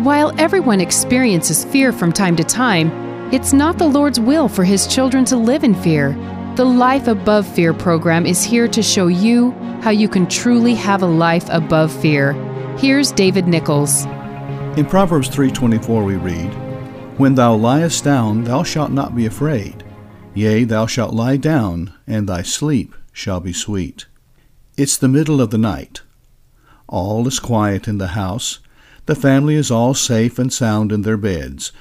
While everyone experiences fear from time to time, it's not the Lord's will for His children to live in fear. The Life Above Fear program is here to show you how you can truly have a life above fear. Here's David Nichols. In Proverbs 3:24 we read, "When thou liest down, thou shalt not be afraid; yea, thou shalt lie down, and thy sleep shall be sweet." It's the middle of the night. All is quiet in the house. The family is all safe and sound in their beds.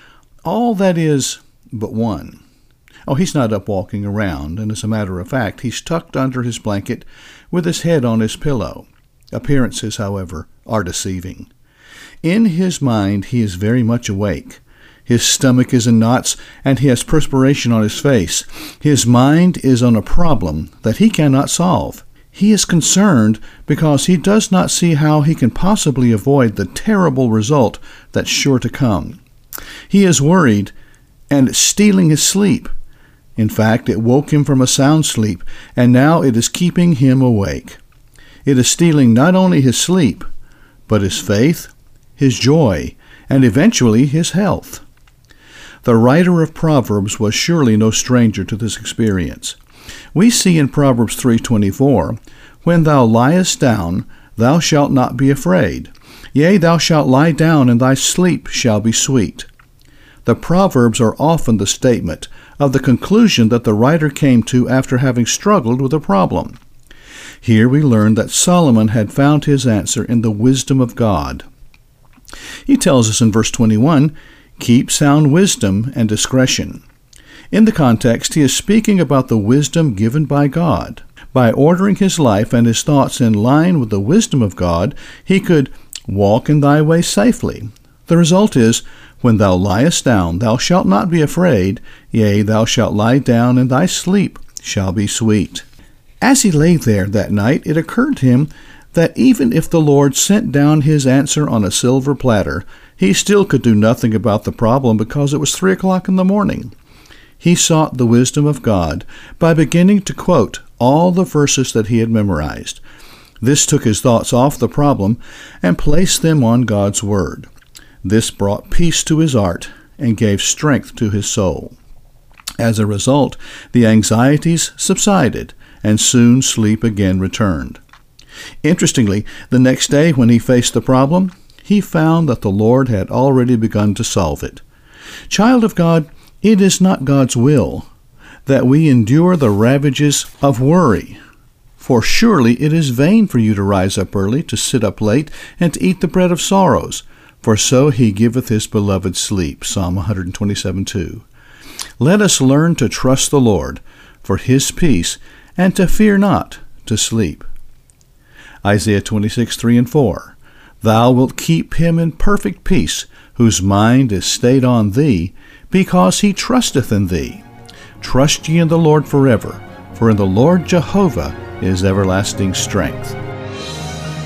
All that is but one. Oh, he's not up walking around, and as a matter of fact, he's tucked under his blanket with his head on his pillow. Appearances, however, are deceiving. In his mind, he is very much awake. His stomach is in knots, and he has perspiration on his face. His mind is on a problem that he cannot solve. He is concerned because he does not see how he can possibly avoid the terrible result that's sure to come. He is worried and stealing his sleep. In fact, it woke him from a sound sleep, and now it is keeping him awake. It is stealing not only his sleep, but his faith, his joy, and eventually his health. The writer of Proverbs was surely no stranger to this experience. We see in Proverbs 3:24, "When thou liest down, thou shalt not be afraid; yea, thou shalt lie down, and thy sleep shall be sweet." The Proverbs are often the statement of the conclusion that the writer came to after having struggled with a problem. Here we learn that Solomon had found his answer in the wisdom of God. He tells us in verse 21 Keep sound wisdom and discretion. In the context, he is speaking about the wisdom given by God. By ordering his life and his thoughts in line with the wisdom of God, he could walk in thy way safely. The result is, When thou liest down, thou shalt not be afraid, yea, thou shalt lie down, and thy sleep shall be sweet. As he lay there that night, it occurred to him that even if the Lord sent down his answer on a silver platter, he still could do nothing about the problem because it was three o'clock in the morning he sought the wisdom of God by beginning to quote all the verses that he had memorized. This took his thoughts off the problem and placed them on God's Word. This brought peace to his heart and gave strength to his soul. As a result, the anxieties subsided and soon sleep again returned. Interestingly, the next day when he faced the problem, he found that the Lord had already begun to solve it. Child of God, it is not God's will that we endure the ravages of worry. For surely it is vain for you to rise up early, to sit up late, and to eat the bread of sorrows, for so he giveth his beloved sleep. Psalm 127 2. Let us learn to trust the Lord for his peace, and to fear not to sleep. Isaiah 26 3 and 4. Thou wilt keep him in perfect peace, whose mind is stayed on thee, because he trusteth in thee. Trust ye in the Lord forever, for in the Lord Jehovah is everlasting strength.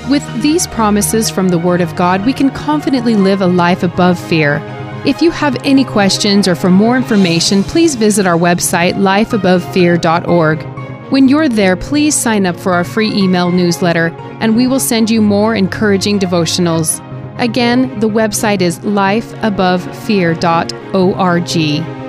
With these promises from the Word of God, we can confidently live a life above fear. If you have any questions or for more information, please visit our website, lifeabovefear.org. When you're there, please sign up for our free email newsletter, and we will send you more encouraging devotionals. Again, the website is lifeabovefear.org.